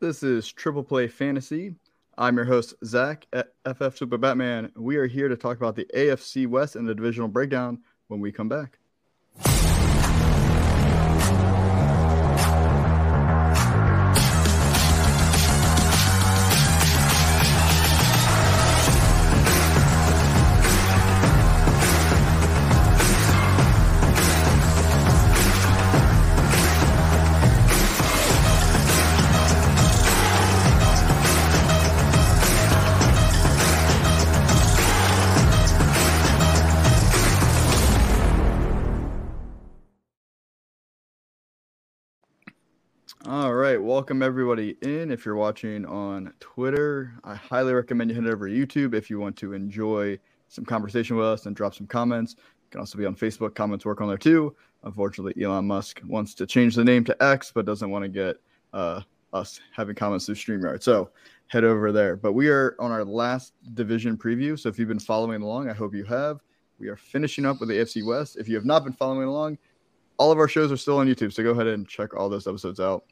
This is Triple Play Fantasy. I'm your host, Zach at FF Super Batman. We are here to talk about the AFC West and the divisional breakdown when we come back. Welcome everybody in. If you're watching on Twitter, I highly recommend you head over to YouTube if you want to enjoy some conversation with us and drop some comments. You can also be on Facebook. Comments work on there too. Unfortunately, Elon Musk wants to change the name to X, but doesn't want to get uh, us having comments through StreamYard. So head over there. But we are on our last division preview. So if you've been following along, I hope you have. We are finishing up with the AFC West. If you have not been following along, all of our shows are still on YouTube. So go ahead and check all those episodes out.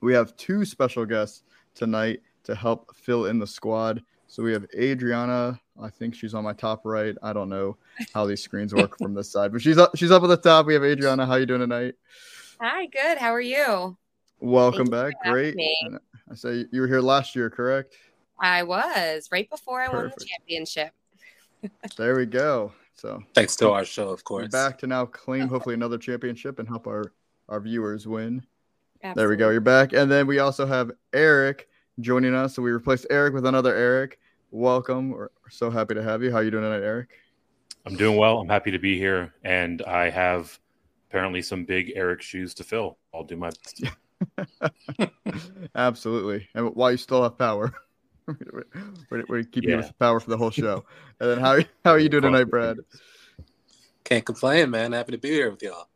We have two special guests tonight to help fill in the squad. So we have Adriana. I think she's on my top right. I don't know how these screens work from this side, but she's up. She's up at the top. We have Adriana. How are you doing tonight? Hi, good. How are you? Welcome back. Great. And I say you were here last year, correct? I was right before I Perfect. won the championship. There we go. So Thanks to our show, of course. back to now claim hopefully another championship and help our our viewers win. There we go. You're back. And then we also have Eric joining us. So we replaced Eric with another Eric. Welcome. We're so happy to have you. How are you doing tonight, Eric? I'm doing well. I'm happy to be here, and I have apparently some big Eric shoes to fill. I'll do my best. Absolutely. And while you still have power, we're, we're keeping you with power for the whole show. And then how how are you doing tonight, Brad? Can't complain, man. Happy to be here with y'all.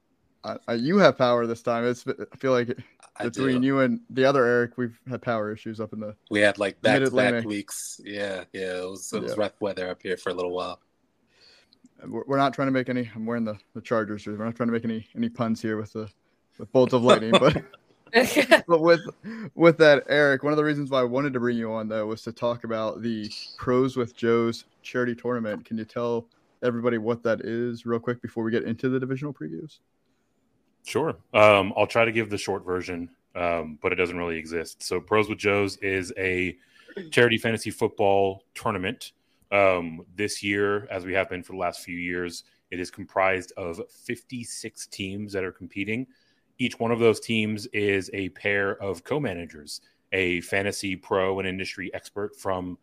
Uh, uh, you have power this time. It's I feel like I between do. you and the other Eric, we've had power issues up in the. We had like back to Mid-Atlantic. back weeks. Yeah, yeah. It was it was Yeah. rough weather up here for a little while. We're we're not trying to make any. I'm wearing the the Chargers. jersey. We're not trying to make any any puns here with the with bolts of lightning, but. but with with that, Eric, one of the reasons why I wanted to bring you on though was to talk about the Pros with Joe's charity tournament. Can you tell everybody what that is real quick before we get into the divisional previews? Sure. Um, I'll try to give the short version, um, but it doesn't really exist. So, Pros with Joe's is a charity fantasy football tournament. Um, this year, as we have been for the last few years, it is comprised of 56 teams that are competing. Each one of those teams is a pair of co managers, a fantasy pro and industry expert from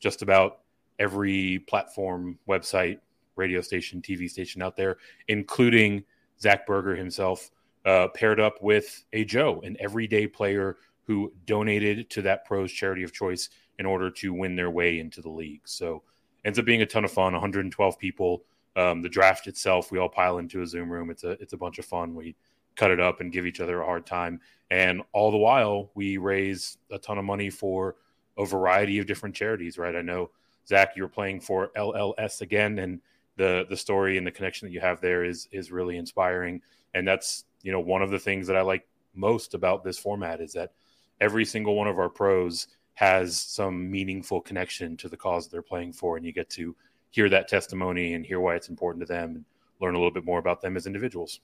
just about every platform, website, radio station, TV station out there, including Zach Berger himself, uh, paired up with a Joe, an everyday player who donated to that pros charity of choice in order to win their way into the league. So ends up being a ton of fun. 112 people. Um, the draft itself, we all pile into a Zoom room. It's a it's a bunch of fun. We cut it up and give each other a hard time, and all the while we raise a ton of money for a variety of different charities. Right? I know Zach, you're playing for LLS again, and the the story and the connection that you have there is is really inspiring and that's you know one of the things that i like most about this format is that every single one of our pros has some meaningful connection to the cause they're playing for and you get to hear that testimony and hear why it's important to them and learn a little bit more about them as individuals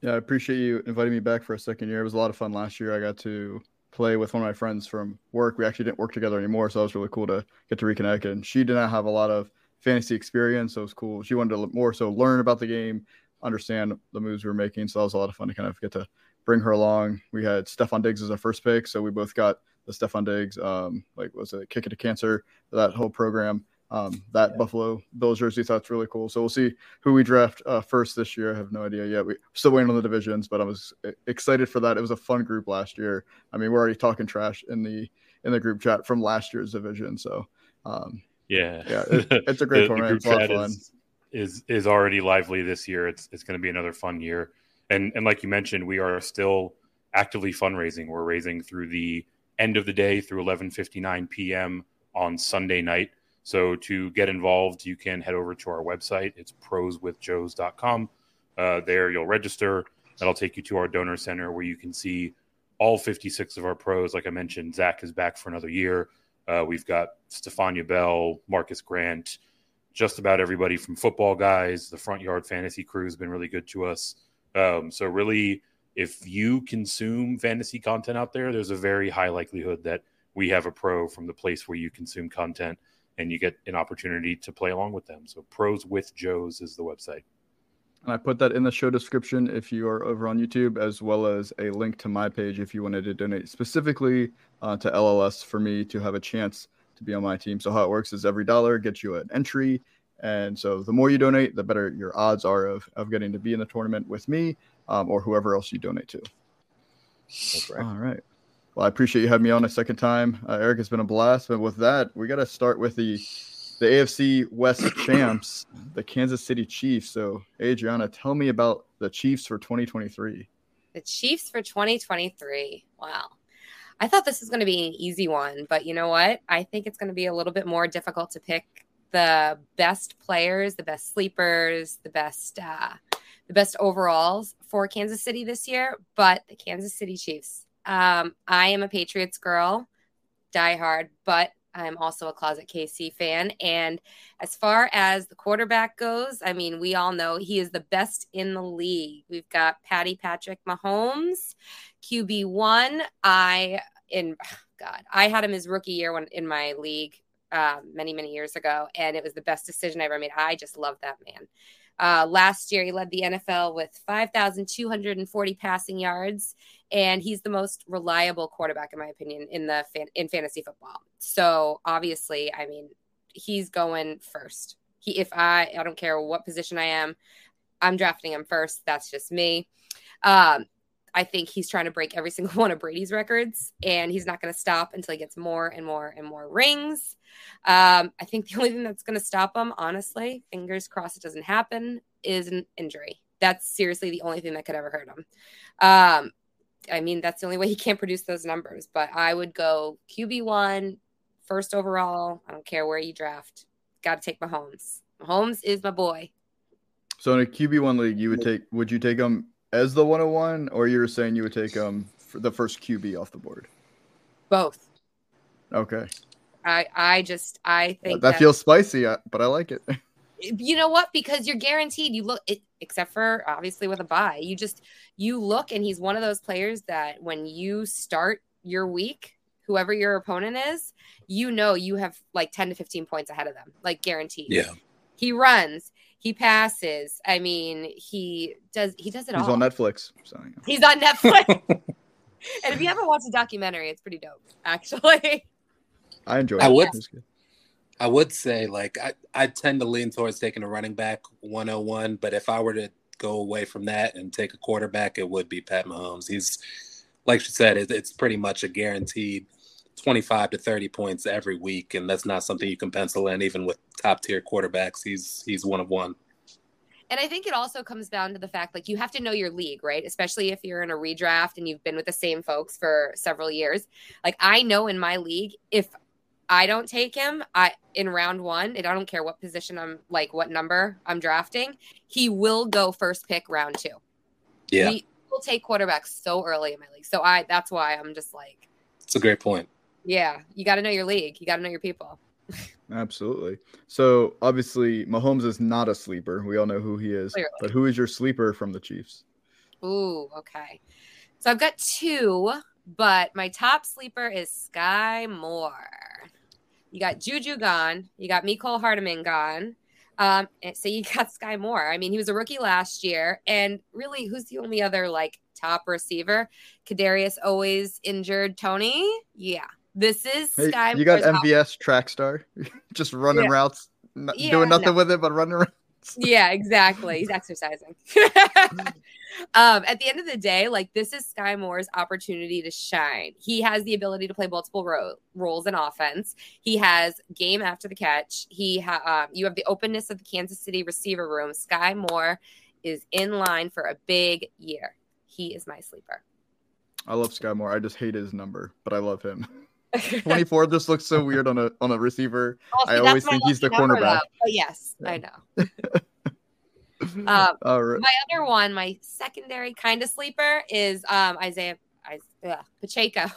Yeah, I appreciate you inviting me back for a second year. It was a lot of fun last year. I got to play with one of my friends from work. We actually didn't work together anymore, so it was really cool to get to reconnect. And she did not have a lot of fantasy experience, so it was cool. She wanted to more so learn about the game, understand the moves we were making. So that was a lot of fun to kind of get to bring her along. We had Stefon Diggs as our first pick, so we both got the Stefon Diggs, um, like was it Kick It to Cancer, that whole program. Um, that Buffalo Bills jersey, so that's really cool. So we'll see who we draft uh, first this year. I have no idea yet. We're still waiting on the divisions, but I was excited for that. It was a fun group last year. I mean, we're already talking trash in the in the group chat from last year's division. So um, yeah Yeah, it- it's a great format. It's a lot fun. is, is is already lively this year it's it's going to be another fun year and and like you mentioned we are still actively fundraising we're raising through the end of the day through 11:59 p.m. on Sunday night so to get involved you can head over to our website it's proswithjoes.com uh, there you'll register that'll take you to our donor center where you can see all 56 of our pros. Like I mentioned, Zach is back for another year. Uh, we've got Stephania Bell, Marcas Grant, just about everybody from football guys. The front yard fantasy crew has been really good to us. Um, so really, if you consume fantasy content out there, there's a very high likelihood that we have a pro from the place where you consume content and you get an opportunity to play along with them. So pros with Joes is the website. And I put that in the show description if you are over on YouTube, as well as a link to my page if you wanted to donate specifically uh, to LLS for me to have a chance to be on my team. So how it works is every dollar gets you an entry. And so the more you donate, the better your odds are of, of getting to be in the tournament with me um, or whoever else you donate to. That's right. All right. Well, I appreciate you having me on a second time. Uh, Eric, it's been a blast. But with that, we got to start with the the AFC West champs, the Kansas City Chiefs. So, Adriana, tell me about the Chiefs for 2023. The Chiefs for 2023. Wow. I thought this was going to be an easy one, but you know what? I think it's going to be a little bit more difficult to pick the best players, the best sleepers, the best uh, the best overalls for Kansas City this year. But the Kansas City Chiefs. Um, I am a Patriots girl, die hard, but I'm also a closet KC fan. And as far as the quarterback goes, I mean, we all know he is the best in the league. We've got Patty Patrick Mahomes, QB1. I, in God, I had him his rookie year when in my league um, many, many years ago, and it was the best decision I ever made. I just love that man. Uh, last year, he led the NFL with 5,240 passing yards, and he's the most reliable quarterback, in my opinion, in the fan- in fantasy football. So obviously, I mean, he's going first. He, if I, I don't care what position I am, I'm drafting him first. That's just me. Um, I think he's trying to break every single one of Brady's records, and he's not going to stop until he gets more and more and more rings. Um, I think the only thing that's going to stop him, honestly, fingers crossed it doesn't happen, is an injury. That's seriously the only thing that could ever hurt him. Um, I mean, that's the only way he can't produce those numbers. But I would go QB one, first overall. I don't care where you draft. Got to take Mahomes. Mahomes is my boy. So in a QB one league, you would take would you take him as the 101, or you were saying you would take um for the first QB off the board? Both. Okay, I I just I think that, feels spicy, uh, but I like it. you know what because you're guaranteed you look it, except for obviously with a buy you just you look and he's one of those players that when you start your week whoever your opponent is you know you have like 10 to 15 points ahead of them like guaranteed Yeah. he runs he passes i mean he does he does it He's all on Netflix. So, yeah. he's on netflix and if you ever watch a documentary it's pretty dope actually I enjoy. I it. would- It. I would say like I, I tend to lean towards taking a running back 101, but if I were to go away from that and take a quarterback, it would be Pat Mahomes. He's like she said, it, it's pretty much a guaranteed 25 to 30 points every week, and that's not something you can pencil in even with top tier quarterbacks. He's he's one of one. And I think it also comes down to the fact like you have to know your league, right? Especially if you're in a redraft and you've been with the same folks for several years. Like I know in my league, if I don't take him, I in round one, and I don't care what position I'm like what number I'm drafting, he will go first pick round two. Yeah, We will take quarterbacks so early in my league. So I that's why I'm just like, it's a great point. Yeah, you gotta know your league. You gotta know your people. Absolutely. So obviously, Mahomes is not a sleeper. We all know who he is. Clearly. But who is your sleeper from the Chiefs? Ooh, okay. So I've got two, but my top sleeper is Sky Moore. You got Juju gone. You got Mecole Hardman gone. Um, so you got Sky Moore. I mean, he was a rookie last year, and really, who's the only other like top receiver? Kadarius always injured. Tony, yeah. This is Hey, Sky. you got MVS track star, just running Yeah. routes, n- Yeah, doing nothing no. with it but running around. yeah, exactly. He's exercising. um, at the end of the day, like this is Sky Moore's opportunity to shine. He has the ability to play multiple ro- roles in offense. He has game after the catch. He ha- um, you have the openness of the Kansas City receiver room. Sky Moore is in line for a big year. He is my sleeper. I love Sky Moore. I just hate his number, but I love him. 24 just looks so weird on a on a receiver. Also, I always think he's the cornerback. But yes, Yeah. I know. Um, All right. my other one, my secondary kind of sleeper is um, Isaiah I ugh, Pacheco.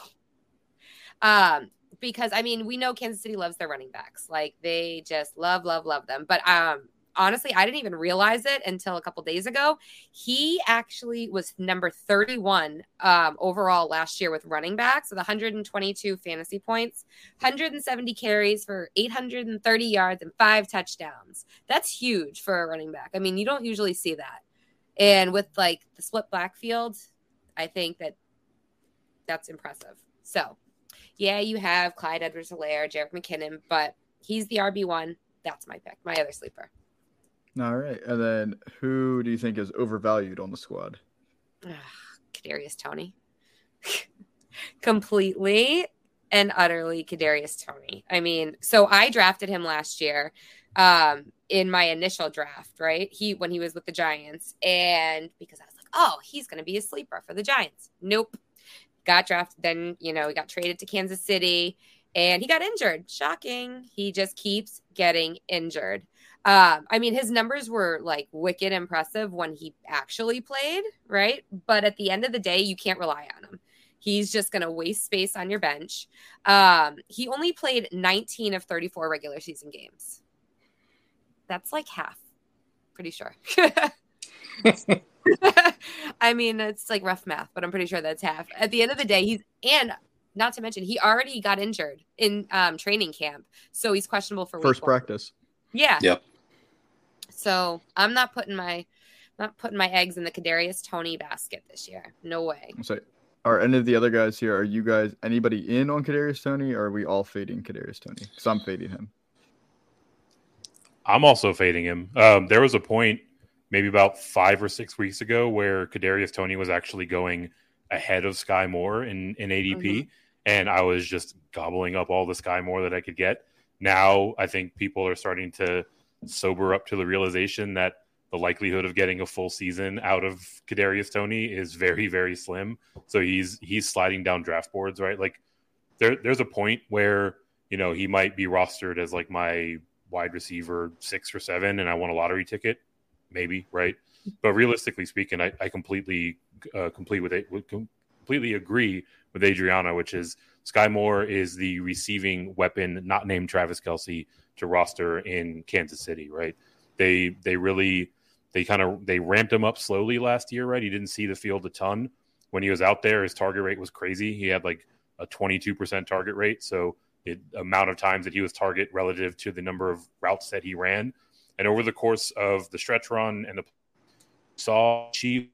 Um, because I mean, we know Kansas City loves their running backs. Like they just love, love, love them. But um, honestly, I didn't even realize it until a couple days ago. He actually was number 31 um, overall last year with running backs with 122 fantasy points, 170 carries for 830 yards and five touchdowns. That's huge for a running back. I mean, you don't usually see that. And with like the split backfield, I think that that's impressive. So, yeah, you have Clyde Edwards Helaire, Jerick McKinnon, but he's the RB1. That's my pick, my other sleeper. All right. And then who do you think is overvalued on the squad? Kadarius Toney. Completely and utterly Kadarius Toney. I mean, so I drafted him last year um in my initial draft, right? He when he was with the Giants and because I was like, "Oh, he's going to be a sleeper for the Giants." Nope. Got drafted then, you know, he got traded to Kansas City and he got injured. Shocking. He just keeps getting injured. Um, I mean, his numbers were like wicked impressive when he actually played, right? But at the end of the day, you can't rely on him. He's just going to waste space on your bench. Um, he only played 19 of 34 regular season games. That's like half, pretty sure. I mean, it's like rough math, but I'm pretty sure that's half. At the end of the day, he's and not to mention he already got injured in um, training camp, so he's questionable for first practice. Yeah. Yep. So I'm not putting my not putting my eggs in the Kadarius Toney basket this year. No way. So, are any of the other guys here? Are you guys anybody in on Kadarius Toney? or are we all fading Kadarius Toney? Because I'm fading him. I'm also fading him. Um, there was a point, maybe about five or six weeks ago, where Kadarius Toney was actually going ahead of Sky Moore in in ADP, mm-hmm. and I was just gobbling up all the Sky Moore that I could get. Now I think people are starting to sober up to the realization that the likelihood of getting a full season out of Kadarius Toney is very, very slim. So he's he's sliding down draft boards, right? Like there there's a point where you know he might be rostered as like my wide receiver six or seven, and I want a lottery ticket, maybe, right? But realistically speaking, I, I completely uh, complete with it, completely agree with Adriana, which is Sky Moore is the receiving weapon, not named Travis Kelce, to roster in Kansas City, right? They they really they kind of they ramped him up slowly last year, right? He didn't see the field a ton when he was out there. His target rate was crazy. He had like a 22% target rate, so the amount of times that he was target relative to the number of routes that he ran. And over the course of the stretch run and the saw Chief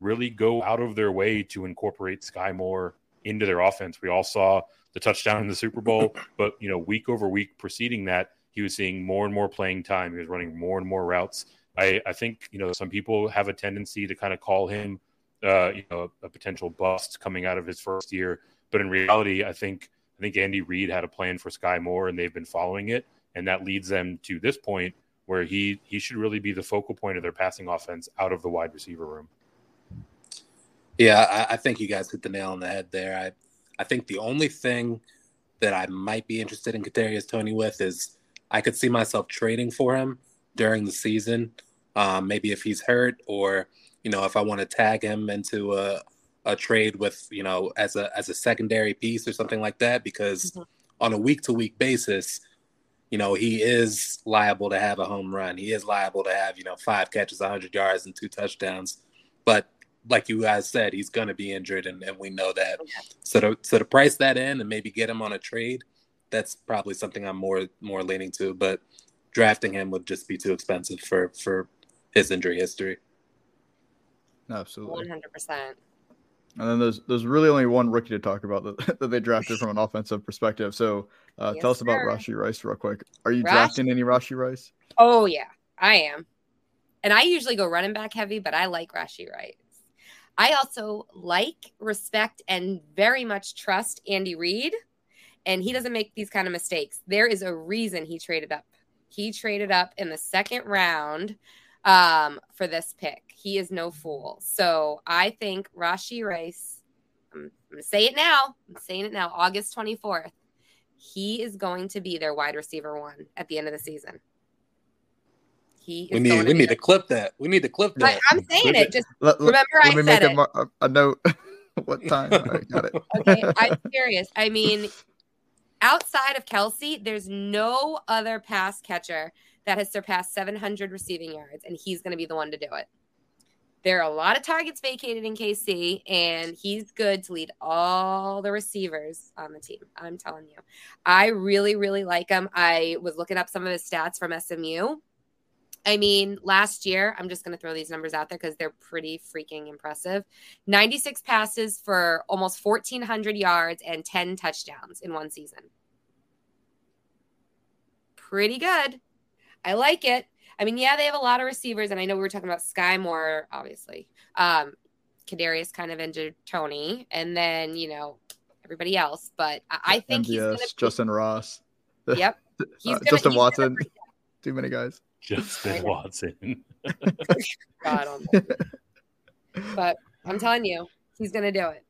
really go out of their way to incorporate Sky Moore into their offense. We all saw the touchdown in the Super Bowl, but you know, week over week preceding that, he was seeing more and more playing time. He was running more and more routes. I, I think you know some people have a tendency to kind of call him, uh, you know, a, potential bust coming out of his first year. But in reality, I think I think Andy Reid had a plan for Sky Moore, and they've been following it, and that leads them to this point where he he should really be the focal point of their passing offense out of the wide receiver room. Yeah, I, I think you guys hit the nail on the head there. I I think the only thing that I might be interested in Kadarius Toney with is I could see myself trading for him during the season. Um, maybe if he's hurt, or you know, if I want to tag him into a a trade with you know as a as a secondary piece or something like that, because mm-hmm. on a week to week basis, you know, he is liable to have a home run. He is liable to have you know five catches, 100 yards, and two touchdowns. But like you guys said, he's going to be injured, and, and we know that. So to so to price that in and maybe get him on a trade that's probably something I'm more more leaning to. But drafting him would just be too expensive for for his injury history. Absolutely, one hundred percent. And then there's there's really only one rookie to talk about that, that they drafted from an offensive perspective. So uh, yes, tell us sir. about Rashee Rice real quick. Are you Rash- drafting any Rashee Rice? Oh yeah, I am. And I usually go running back heavy, but I like Rashee Rice. I also like, respect, and very much trust Andy Reid and he doesn't make these kind of mistakes. There is a reason he traded up. He traded up in the second round um, for this pick. He is no fool. So I think Rashee Rice, I'm, I'm going to say it now. I'm saying it now, August 24th. He is going to be their wide receiver one at the end of the season. He we need we need to clip that. We need to clip that. I, am saying it. Just let, remember, let, I let me make a, a, note. what time? All right, got it. Okay, I'm serious. I mean, outside of Kelce, there's no other pass catcher that has surpassed 700 receiving yards, and he's going to be the one to do it. There are a lot of targets vacated in KC, and he's good to lead all the receivers on the team. I'm telling you. I really, really like him. I was looking up some of his stats from SMU. I mean, last year, I'm just going to throw these numbers out there because they're pretty freaking impressive. 96 passes for almost 1,400 yards and 10 touchdowns in one season. Pretty good. I like it. I mean, yeah, they have a lot of receivers, and I know we were talking about Sky Moore, obviously. Um, Kadarius kind of injured Tony, and then you know everybody else. But I, I think MVS, he's gonna Justin Ross. Yep. He's Uh, gonna- Justin he's Watson. gonna- Too many guys. Justin Watson. God but I'm telling you, he's gonna do it.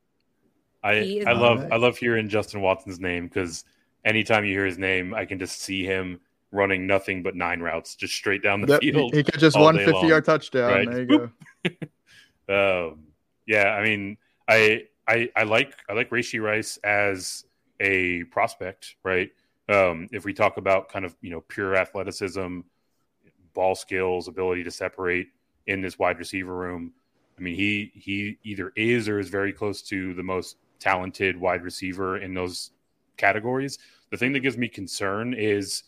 I I love Alright. I love hearing Justin Watson's name because anytime you hear his name, I can just see him running nothing but nine routes, just straight down the Yep, field. he catches all one day 50 yard touchdown. Right. There you go. Um, yeah, I mean, I I I like I like Rashee Rice as a prospect, right? Um, if we talk about kind of you know pure athleticism, ball skills, ability to separate in this wide receiver room, I mean, he he either is or is very close to the most talented wide receiver in those categories. The thing that gives me concern is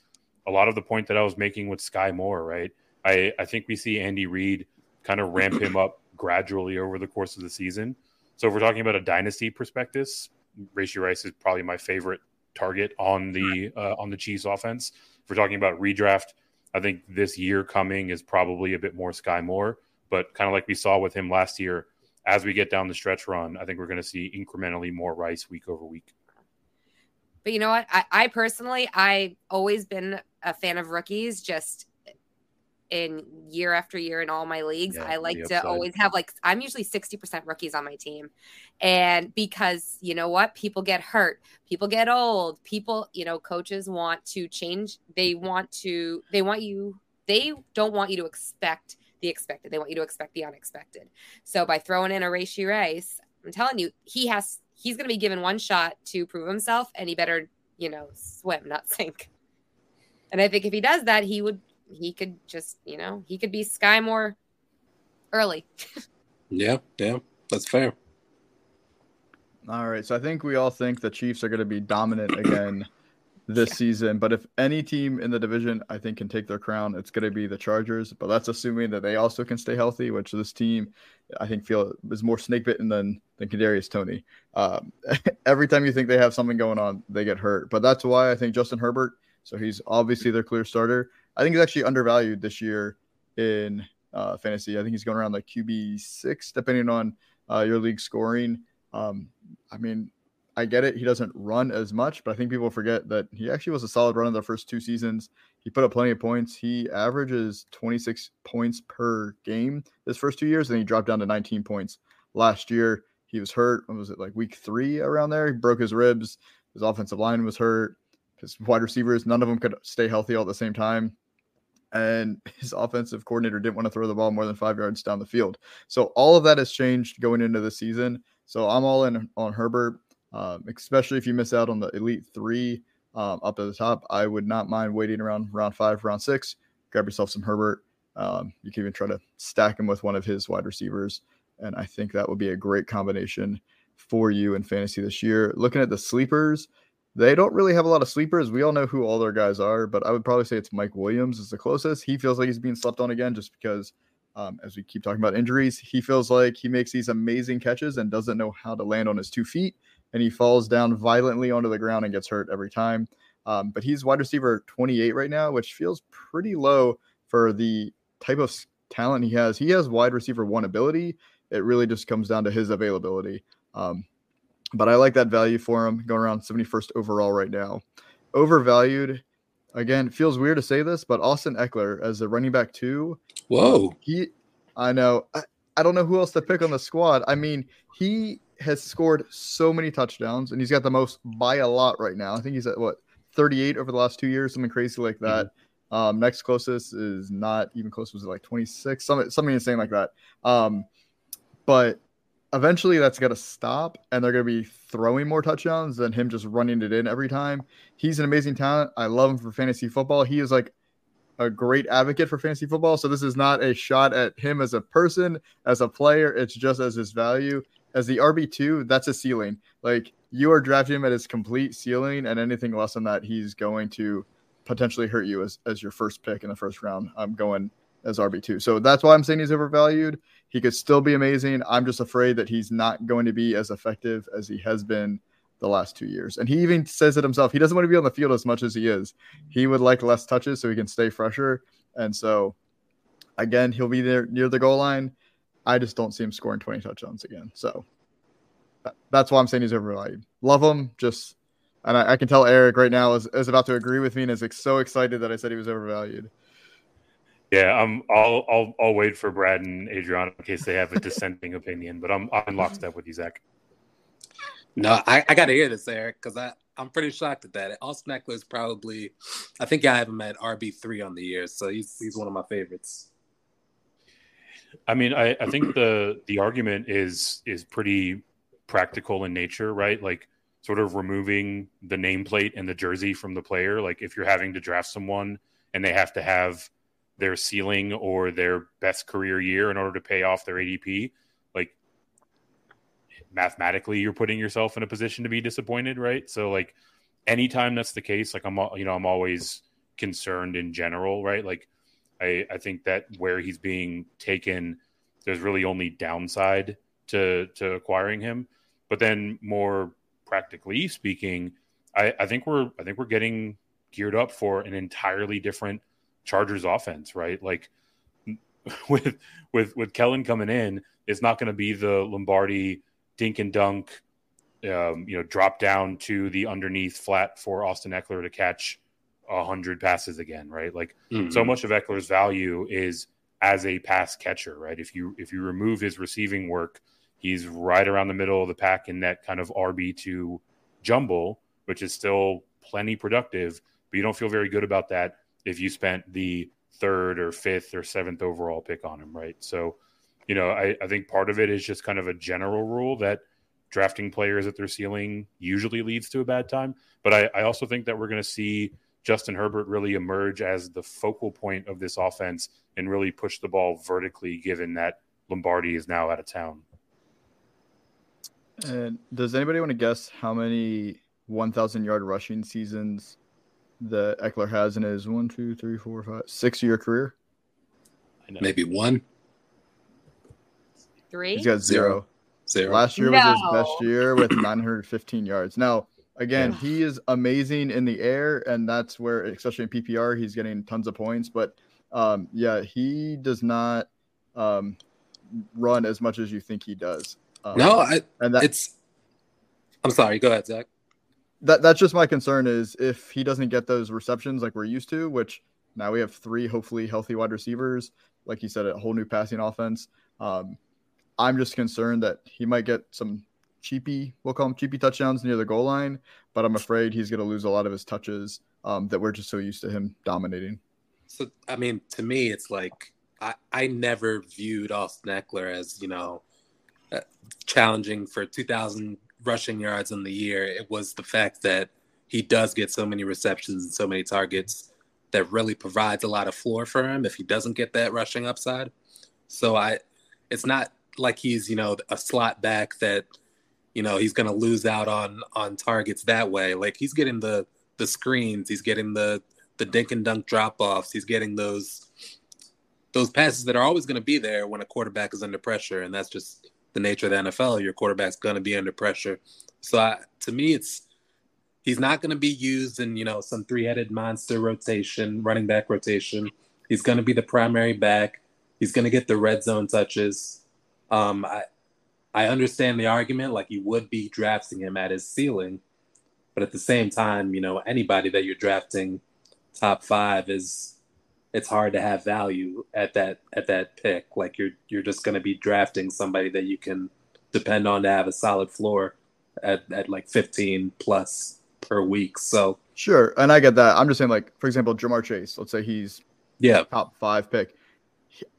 a lot of the point that I was making with Sky Moore, right? I, I think we see Andy Reid kind of ramp him up gradually over the course of the season. So if we're talking about a dynasty prospectus, Rashee Rice is probably my favorite target on the uh, on the Chiefs offense. If we're talking about redraft, I think this year coming is probably a bit more Sky Moore, but kind of like we saw with him last year, as we get down the stretch run, I think we're going to see incrementally more Rice week over week. But you know what? I, I personally, I've always been a fan of rookies. Just in year after year in all my leagues, Yeah, I like to always have like I'm usually sixty percent rookies on my team, and because you know what, people get hurt, people get old, people, you know, coaches want to change. They want to. They want you. They don't want you to expect the expected. They want you to expect the unexpected. So by throwing in a Rashee Rice, I'm telling you, he has he's going to be given one shot to prove himself, and he better you know swim, not sink. And I think if he does that, he would he could just you know he could be Sky more early. Yeah, yeah, that's fair. All right. So I think we all think the Chiefs are going to be dominant again this season. But if any team in the division I think can take their crown, it's going to be the Chargers. But that's assuming that they also can stay healthy, which this team I think feel is more snake bitten than than Kadarius Toney. Um, every time you think they have something going on, they get hurt. But that's why I think Justin Herbert. So he's obviously their clear starter. I think he's actually undervalued this year in uh, fantasy. I think he's going around like QB six, depending on uh, your league scoring. Um, I mean, I get it. He doesn't run as much, but I think people forget that he actually was a solid runner the first two seasons. He put up plenty of points. He averages 26 points per game his first two years, and he dropped down to 19 points last year. He was hurt. What was it like week three around there? He broke his ribs. His offensive line was hurt. His wide receivers, none of them could stay healthy all at the same time. And his offensive coordinator didn't want to throw the ball more than five yards down the field. So all of that has changed going into the season. So I'm all in on Herbert, um, especially if you miss out on the elite three um, up at the top. I would not mind waiting around round five, round six, grab yourself some Herbert. Um, you can even try to stack him with one of his wide receivers. And I think that would be a great combination for you in fantasy this year. Looking at the sleepers, they don't really have a lot of sleepers. We all know who all their guys are, but I would probably say it's Mike Williams is the closest. He feels like he's being slept on again just because um, as we keep talking about injuries, he feels like he makes these amazing catches and doesn't know how to land on his two feet, and he falls down violently onto the ground and gets hurt every time. Um, but he's wide receiver 28 right now, which feels pretty low for the type of talent he has. He has wide receiver one ability. It really just comes down to his availability. Um, but I like that value for him going around 71st overall right now. Overvalued, again, feels weird to say this, but Austin Ekeler as a running back two, Whoa. he, I know. I, I don't know who else to pick on the squad. I mean, he has scored so many touchdowns, and he's got the most by a lot right now. I think he's at what 38 over the last two years, something crazy like that. Um, next closest is not even close. Was it like 26? Something something insane like that. Um, but eventually that's got to stop and they're going to be throwing more touchdowns than him just running it in every time. He's an amazing talent. I love him for fantasy football. He is like a great advocate for fantasy football. So this is not a shot at him as a person, as a player. It's just as his value. As the RB2, that's a ceiling. Like you are drafting him at his complete ceiling, and anything less than that, he's going to potentially hurt you as, as your first pick in the first round. I'm going as RB2. So that's why I'm saying he's overvalued. He could still be amazing. I'm just afraid that he's not going to be as effective as he has been the last two years. And he even says it himself. He doesn't want to be on the field as much as he is. He would like less touches so he can stay fresher. And so, again, he'll be there near the goal line. I just don't see him scoring 20 touchdowns again. So that's why I'm saying he's overvalued. Love him. Just, and I, I can tell Eric right now is, is about to agree with me and is like so excited that I said he was overvalued. Yeah, I'm. I'll I'll I'll wait for Brad and Adriana in case they have a dissenting opinion, but I'm I'm lockstep with you, Zach. No, I, I got to hear this, Eric, because I I'm pretty shocked at that. Austin Ekeler is probably, I think I have him at RB three on the year, so he's he's one of my favorites. I mean, I, I think the the argument is is pretty practical in nature, right? Like sort of removing the nameplate and the jersey from the player. Like if you're having to draft someone and they have to have their ceiling or their best career year in order to pay off their ADP, like mathematically you're putting yourself in a position to be disappointed, right? So like anytime that's the case, like I'm you know, I'm always concerned in general, right? Like I I think that where he's being taken there's really only downside to to acquiring him. But then more practically speaking, I, I think we're I think we're getting geared up for an entirely different Chargers offense, right? Like with with with Kellen coming in, it's not going to be the Lombardi dink and dunk, um, you know, drop down to the underneath flat for Austin Ekeler to catch a hundred passes again, right? Like mm-hmm. so much of Ekeler's value is as a pass catcher, right? If you if you remove his receiving work, he's right around the middle of the pack in that kind of RB two jumble, which is still plenty productive, but you don't feel very good about that if you spent the third or fifth or seventh overall pick on him, right? So, you know, I, I think part of it is just kind of a general rule that drafting players at their ceiling usually leads to a bad time. But I, I also think that we're going to see Justin Herbert really emerge as the focal point of this offense and really push the ball vertically, given that Lombardi is now out of town. And does anybody want to guess how many 1,000 yard rushing seasons that Ekeler has in his one, two, three, four, five, six year career? Maybe one. Three. He's got zero. Zero. Last year no. was his best year with 915 yards. Now, again, he is amazing in the air, and that's where, especially in PPR, he's getting tons of points. But um, yeah, he does not um, run as much as you think he does. Um, no, I, and that, it's. I'm sorry. Go ahead, Zach that that's just my concern is if he doesn't get those receptions like we're used to, which now we have three hopefully healthy wide receivers, like you said, a whole new passing offense. Um, I'm just concerned that he might get some cheapy, we'll call them cheapy touchdowns near the goal line, but I'm afraid he's going to lose a lot of his touches um, that we're just so used to him dominating. So, I mean, to me, it's like I, I never viewed Austin Ekeler as, you know, uh, challenging for 2000 rushing yards in the year, it was the fact that he does get so many receptions and so many targets that really provides a lot of floor for him if he doesn't get that rushing upside. So I it's not like he's, you know, a slot back that, you know, he's gonna lose out on on targets that way. Like he's getting the the screens, he's getting the the dink and dunk drop offs, he's getting those those passes that are always going to be there when a quarterback is under pressure, and that's just the nature of the NFL. Your quarterback's going to be under pressure. So I, to me, it's he's not going to be used in you know some three-headed monster rotation, running back rotation. He's going to be the primary back. He's going to get the red zone touches. Um, I I understand the argument, like you would be drafting him at his ceiling, but at the same time, you know anybody that you're drafting top five is it's hard to have value at that at that pick. Like you're you're just going to be drafting somebody that you can depend on to have a solid floor at at like 15 plus per week. So sure, and I get that. I'm just saying, like for example, Ja'Marr Chase. Let's say he's yeah top five pick.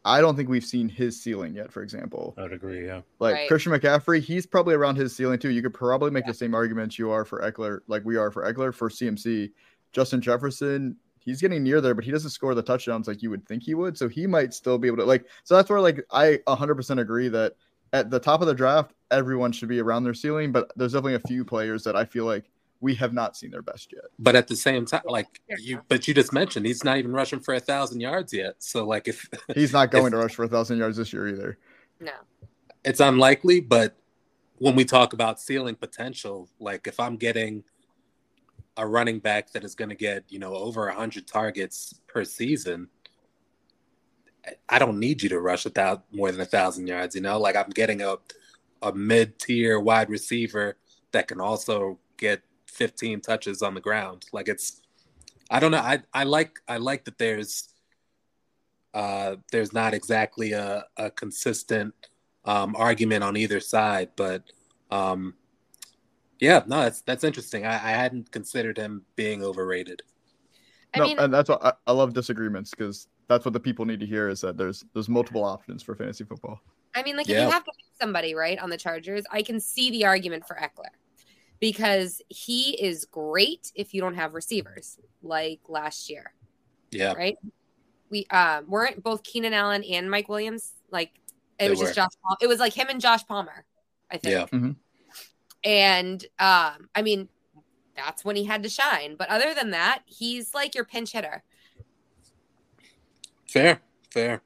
I don't think we've seen his ceiling yet. For example, I'd agree. Yeah. like Right. Christian McCaffrey, he's probably around his ceiling too. You could probably make the same arguments you are for Ekeler, like we are for Ekeler for CMC. Justin Jefferson, he's getting near there, but he doesn't score the touchdowns like you would think he would. So he might still be able to like. So that's where like I 100% agree that at the top of the draft, everyone should be around their ceiling, but there's definitely a few players that I feel like we have not seen their best yet. But at the same time, like you, but you just mentioned he's not even rushing for a thousand yards yet. So like if He's not going to rush for a thousand yards this year either. No. it's unlikely, but when we talk about ceiling potential, like if I'm getting a running back that is going to get you know over a hundred targets per season, I don't need you to rush without more than a thousand yards. You know, like I'm getting a a mid tier wide receiver that can also get 15 touches on the ground. Like it's, I don't know. I I like I like that there's uh there's not exactly a, a consistent um, argument on either side. But um, yeah, no, that's that's interesting. I, I hadn't considered him being overrated. I no, mean, and that's what I, I love disagreements because that's what the people need to hear is that there's there's multiple options for fantasy football. I mean, like if you have to pick somebody right on the Chargers, I can see the argument for Ekeler because he is great if you don't have receivers like last year, Yeah, right? We um weren't both Keenan Allen and Mike Williams like it They was just. Josh. Pal- It was like him and Josh Palmer, I think. yeah, Mhm. And um, I mean, that's when he had to shine. But other than that, he's like your pinch hitter. fair, fair.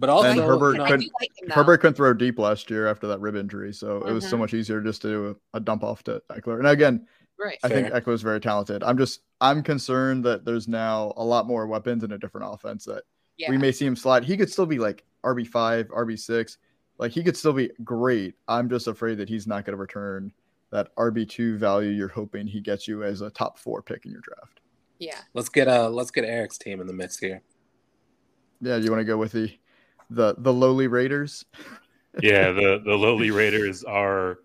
But also, And Herbert you know, couldn't- like him. Herbert couldn't throw deep last year after that rib injury, so it was so Mhm. much easier just to do a, a dump off to Ekeler. And again, right? I think Fair. Ekeler is very talented. I'm just I'm concerned that there's now a lot more weapons in a different offense that Yeah. we may see him slide. He could still be like RB five, RB six, like he could still be great. I'm just afraid that he's not going to return that RB two value you're hoping he gets you as a top four pick in your draft. yeah. let's get uh let's get Eric's team in the mix here. Yeah, you want to go with the the the lowly Raiders? yeah, the the lowly Raiders are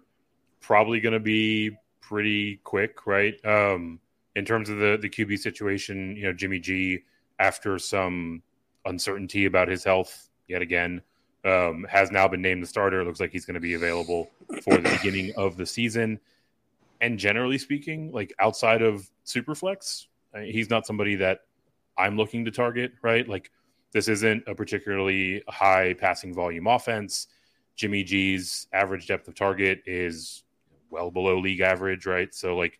probably going to be pretty quick, right? Um, in terms of the the QB situation, you know, Jimmy G, after some uncertainty about his health yet again, um, has now been named the starter. It looks like he's going to be available for the beginning of the season. And generally speaking, like outside of Superflex, he's not somebody that I'm looking to target, right? Like this isn't a particularly high passing volume offense. Jimmy G's average depth of target is well below league average, right? So like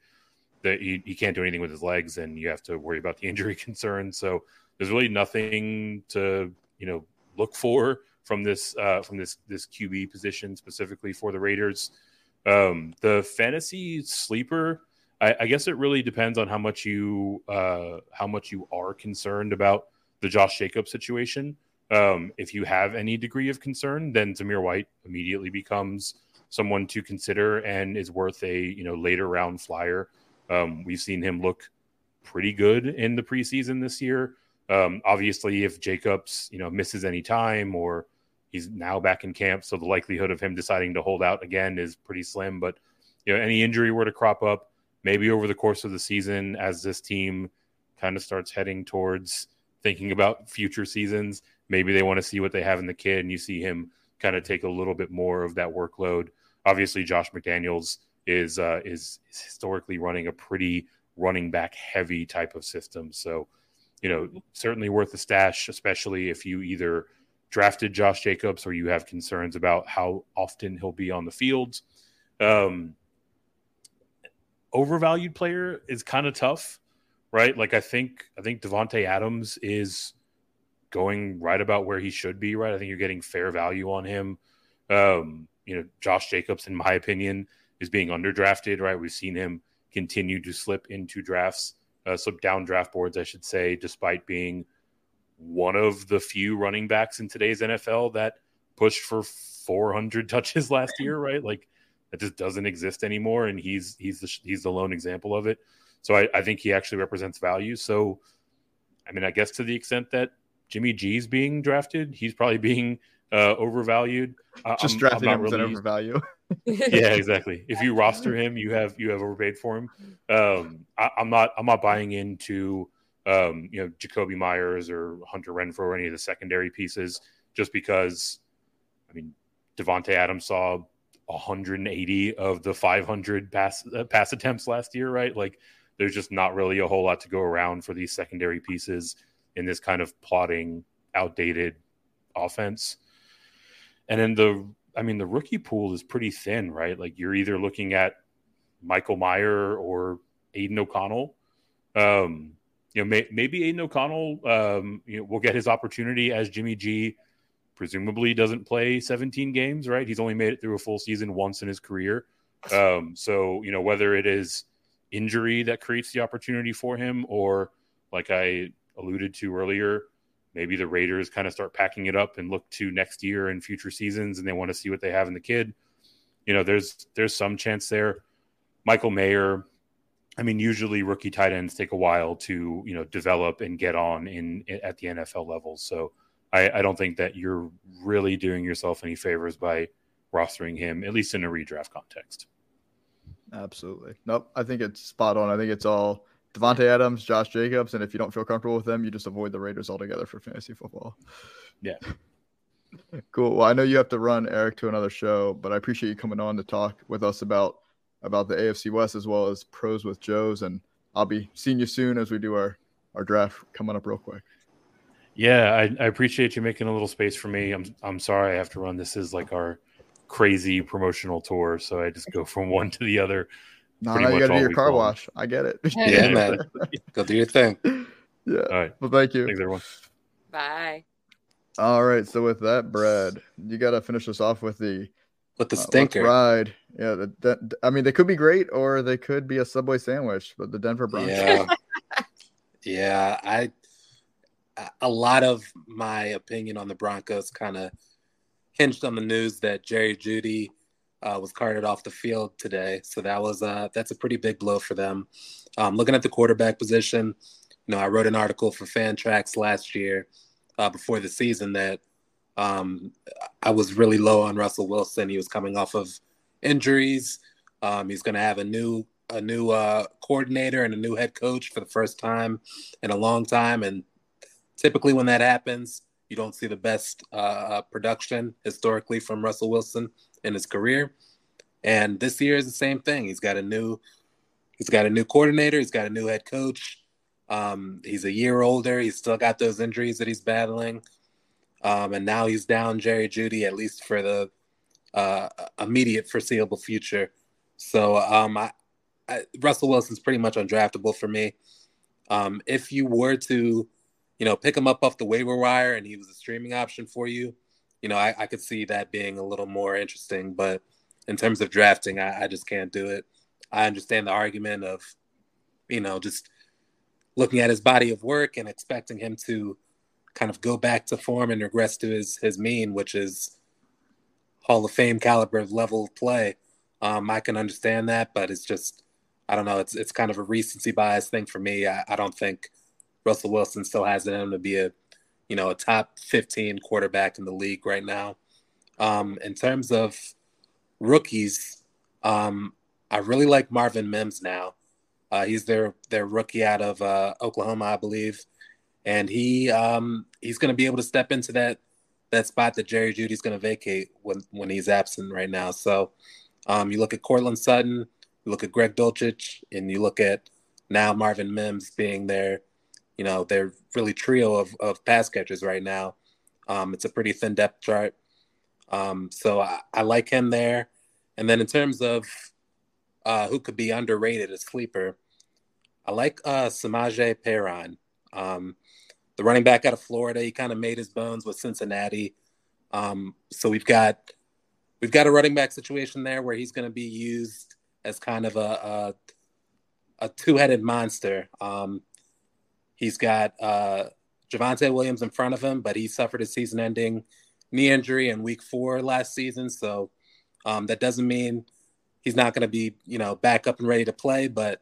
that he, he can't do anything with his legs and you have to worry about the injury concerns. So there's really nothing to, you know, look for from this uh from this this QB position specifically for the Raiders. Um the fantasy sleeper I, I guess it really depends on how much you uh how much you are concerned about the Josh Jacobs situation. Um, if you have any degree of concern, then Zamir White immediately becomes someone to consider and is worth a you know later round flyer. Um, we've seen him look pretty good in the preseason this year. Um, obviously, if Jacobs you know misses any time or he's now back in camp, so the likelihood of him deciding to hold out again is pretty slim. But you know any injury were to crop up, maybe over the course of the season as this team kind of starts heading towards thinking about future seasons. Maybe they want to see what they have in the kid, and you see him kind of take a little bit more of that workload. Obviously, Josh McDaniels is uh, is, is historically running a pretty running back heavy type of system. So, you know, certainly worth a stash, especially if you either drafted Josh Jacobs or you have concerns about how often he'll be on the field. Um, overvalued player is kind of tough right? Like I think I think Davante Adams is going right about where he should be, right? I think you're getting fair value on him. Um, you know, Josh Jacobs, in my opinion, is being underdrafted, right? We've seen him continue to slip into drafts, uh, slip down draft boards, I should say, despite being one of the few running backs in today's NFL that pushed for 400 touches last year, right? Like that just doesn't exist anymore, and he's he's the he's the lone example of it. So I, I, think he actually represents value. So, I mean, I guess to the extent that Jimmy G's being drafted, he's probably being uh, overvalued. Just I'm, drafting I'm him really, overvalue. yeah, exactly. If you roster him, you have you have overpaid for him. Um, I, am not I'm not buying into um, you know, Jakobi Meyers or Hunter Renfrow or any of the secondary pieces, just because, I mean, Davante Adams saw 180 of the 500 pass uh, pass attempts last year, right? Like, there's just not really a whole lot to go around for these secondary pieces in this kind of plotting, outdated offense. And then the, I mean, the rookie pool is pretty thin, right? Like, you're either looking at Michael Mayer or Aidan O'Connell. Um, you know, may, maybe Aidan O'Connell, um, you know, will get his opportunity as Jimmy G. Presumably doesn't play 17 games, right? He's only made it through a full season once in his career. Um, so you know whether it is injury that creates the opportunity for him, or like I alluded to earlier, maybe the Raiders kind of start packing it up and look to next year and future seasons, and they want to see what they have in the kid. You know, there's there's some chance there. Michael Mayer, I mean, usually rookie tight ends take a while to you know develop and get on in, at the NFL level. So I, I, don't think that you're really doing yourself any favors by rostering him, at least in a redraft context. Absolutely. Nope. I think it's spot on. I think it's all Davante Adams, Josh Jacobs, and if you don't feel comfortable with them, you just avoid the Raiders altogether for fantasy football. Yeah. cool. Well, I know you have to run Eric to another show, but I appreciate you coming on to talk with us about about the AFC West as well as pros with Joe's. And I'll be seeing you soon as we do our, our draft coming up real quick. Yeah, I, I appreciate you making a little space for me. I'm I'm sorry I have to run. This is like our crazy promotional tour, so I just go from one to the other. No, no, you got to do your car long. wash. I get it. Yeah, man. Go do your thing. Yeah. All right. Well, thank you. Thanks, everyone. Bye. All right. So with that, Brad, you got to finish us off with the with the uh, stinker uh, ride. Yeah, the, the, I mean, they could be great or they could be a Subway sandwich, but the Denver Broncos. Yeah, yeah. I a lot of my opinion on the Broncos kind of hinged on the news that Jerry Jeudy uh, was carted off the field today. So that was uh, that's a pretty big blow for them. Um, looking at the quarterback position, you know, I wrote an article for Fantrax last year uh, before the season that um, I was really low on Russell Wilson. He was coming off of injuries. Um, he's going to have a new a new uh, coordinator and a new head coach for the first time in a long time. And typically, when that happens, you don't see the best uh, uh, production historically from Russell Wilson in his career. And this year is the same thing. He's got a new he's got a new coordinator. He's got a new head coach. Um, he's a year older. He's still got those injuries that he's battling. Um, and now he's down Jerry Jeudy at least for the uh, immediate foreseeable future. So um, I, I, Russell Wilson's pretty much undraftable for me. Um, if you were to, you know, pick him up off the waiver wire and he was a streaming option for you, you know, I, I could see that being a little more interesting. But in terms of drafting, I, I just can't do it. I understand the argument of, you know, just looking at his body of work and expecting him to kind of go back to form and regress to his his mean, which is Hall of Fame caliber of level of play. Um, I can understand that, but it's just I don't know. It's it's kind of a recency bias thing for me. I, I don't think Russell Wilson still has it in him to be a you know a top 15 quarterback in the league right now. Um, in terms of rookies, um, I really like Marvin Mims now. Uh, he's their their rookie out of uh, Oklahoma, I believe and he um, he's going to be able to step into that that spot that Jerry Jeudy's going to vacate when when he's absent right now. So um, you look at Courtland Sutton, you look at Greg Dulcich, and you look at now Marvin Mims being their, you know, they're really trio of, of pass catchers right now. Um, it's a pretty thin depth chart. Um, so I, I, like him there. And then in terms of uh, who could be underrated as sleeper, I like uh, Samaje Perine. Um, the running back out of Florida. He kind of made his bones with Cincinnati. Um, so we've got we've got a running back situation there where he's going to be used as kind of a a, a two headed monster. Um, he's got uh, Javonte Williams in front of him, but he suffered a season ending knee injury in week four last season. So um, that doesn't mean he's not going to be you know back up and ready to play, but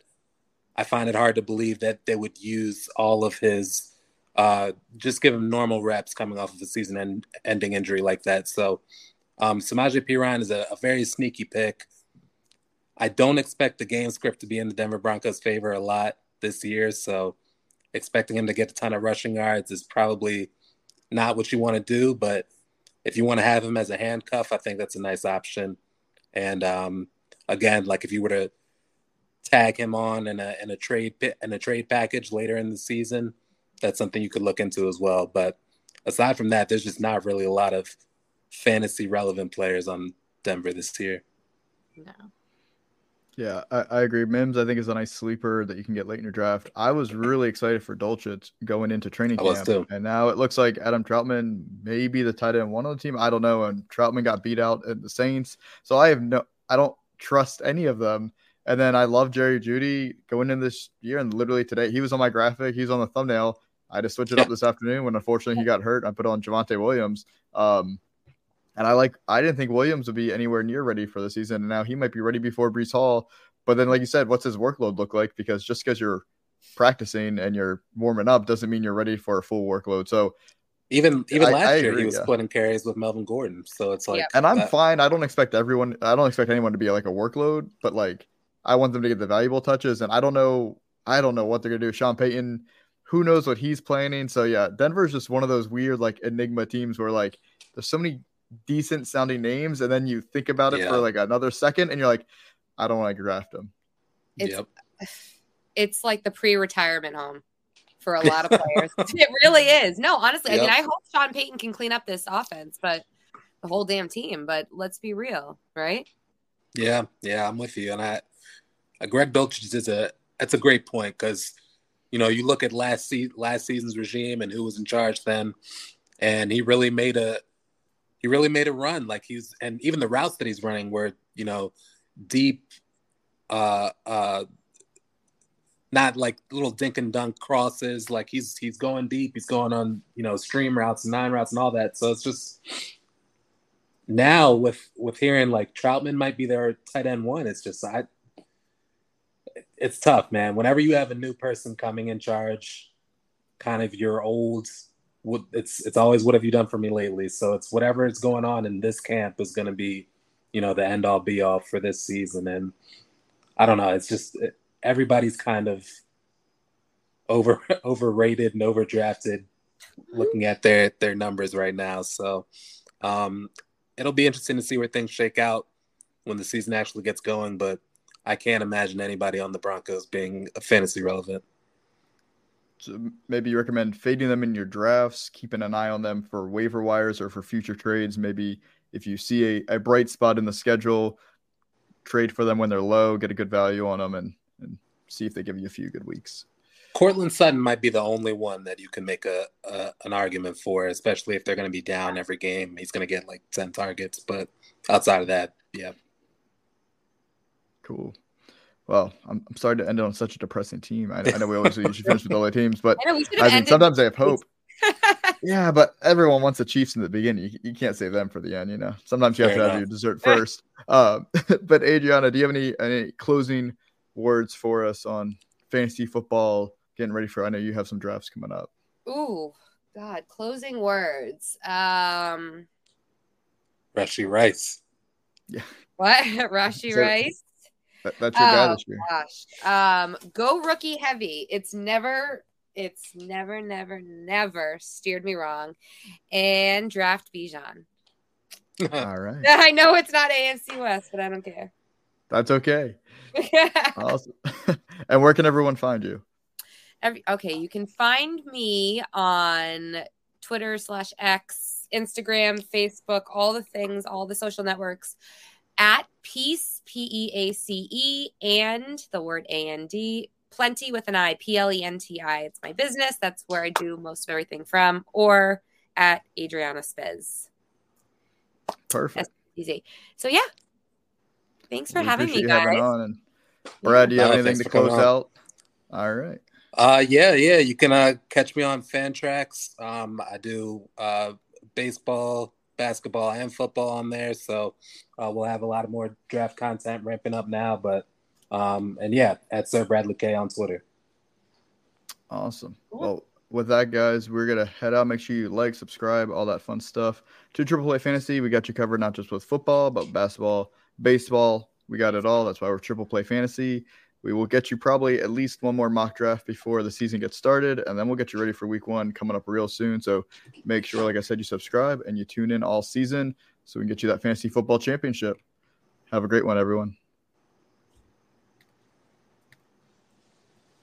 I find it hard to believe that they would use all of his uh, just give him normal reps coming off of a season end, ending injury like that. So um, Samaje Perine is a, a, very sneaky pick. I don't expect the game script to be in the Denver Broncos' favor a lot this year. So expecting him to get a ton of rushing yards is probably not what you want to do. But if you want to have him as a handcuff, I think that's a nice option. And um, again, like if you were to tag him on in a in a trade in a trade package later in the season, that's something you could look into as well. But aside from that, there's just not really a lot of fantasy relevant players on Denver this year. No. Yeah, I, I, agree. Mims, I think, is a nice sleeper that you can get late in your draft. I was really excited for Dulcich going into training camp, and now it looks like Adam Trautman may be the tight end one on the team. I don't know. And Trautman got beat out at the Saints, so I have no, I don't trust any of them. And then I love Jerry Jeudy going in this year, and literally today he was on my graphic, he's on the thumbnail. I had to switch it up this afternoon when unfortunately he got hurt. I put on Javonte Williams. Um, and I like I didn't think Williams would be anywhere near ready for the season. And now he might be ready before Breece Hall. But then, like you said, what's his workload look like? Because just because you're practicing and you're warming up doesn't mean you're ready for a full workload. So even even I, last I year he was yeah. splitting carries with Melvin Gordon. So it's like yeah. And I'm that. fine. I don't expect everyone I don't expect anyone to be like a workload, but like I want them to get the valuable touches. And I don't know I don't know what they're gonna do. Sean Payton, who knows what he's planning. So yeah, Denver's just one of those weird like enigma teams where like there's so many decent sounding names, and then you think about it yeah. for like another second, and you're like, I don't want to draft him. It's, yep. it's like the pre-retirement home for a lot of players. it really is. No, honestly, yep. I mean, I hope Sean Payton can clean up this offense, but the whole damn team. But let's be real, right? Yeah, yeah, I'm with you. And I, uh, Greg Dulcich is a that's a great point because you know you look at last se- last season's regime and who was in charge then, and he really made a he really made a run. Like he's and even the routes that he's running were you know deep, uh, uh, not like little dink and dunk crosses. Like he's he's going deep. He's going on you know stream routes, and nine routes, and all that. So it's just now with with hearing like Trautman might be their tight end one. It's just I. It's tough, man. Whenever you have a new person coming in charge, kind of your old it's it's always what have you done for me lately? So it's whatever is going on in this camp is going to be you know the end all be all for this season. And i don't know it's just everybody's kind of over overrated and overdrafted looking at their their numbers right now. So um it'll be interesting to see where things shake out when the season actually gets going but i can't imagine anybody on the broncos being fantasy relevant so maybe you recommend fading them in your drafts, keeping an eye on them for waiver wires or for future trades. Maybe if you see a, a bright spot in the schedule, trade for them when they're low, get a good value on them, and, and see if they give you a few good weeks. Courtland Sutton might be the only one that you can make a, a an argument for, especially if they're going to be down every game. He's going to get like ten targets, but outside of that, yeah. Cool. Well, I'm, I'm sorry to end on such a depressing team. I, I know we always say you should finish with all the teams, but I, I mean, sometimes I have hope. yeah, but everyone wants the Chiefs in the beginning. You, you, can't save them for the end, you know. Sometimes you have Fair to enough. have your dessert first. Um, but Adriana, do you have any any closing words for us on fantasy football? Getting ready for. I know you have some drafts coming up. Ooh, God, closing words. Um, Rashee Rice. Yeah. What? Rashee Rice. That, that's your guy oh, this year. Gosh. Um, go rookie heavy. It's never, it's never, never, never steered me wrong. And draft Bijan. All right. I know it's not AFC West, but I don't care. That's okay. awesome. and where can everyone find you? Every, okay, you can find me on Twitter slash X, Instagram, Facebook, all the things, all the social networks at peace, P E A C E, and the word A N D, plenty with an I, P L E N T I. It's my business. That's where I do most of everything from, or at Adriana Spez. Perfect. That's easy. So, yeah. Thanks for we having me, guys. And Brad, do you have uh, anything to close out? All right. Uh, yeah, yeah. You can uh, catch me on Fantrax. Um, I do uh, baseball, basketball and football on there. So uh, we'll have a lot of more draft content ramping up now. But um, and yeah, at Sir Bradley K on Twitter. Awesome. Well, with that, guys, we're gonna head out. Make sure you like, subscribe, all that fun stuff to Triple A Fantasy. We got you covered not just with football, but basketball, baseball. We got it all. That's why we're Triple Play Fantasy. We will get you probably at least one more mock draft before the season gets started, and then we'll get you ready for week one coming up real soon. So make sure, like I said, you subscribe and you tune in all season so we can get you that fantasy football championship. Have a great one, everyone.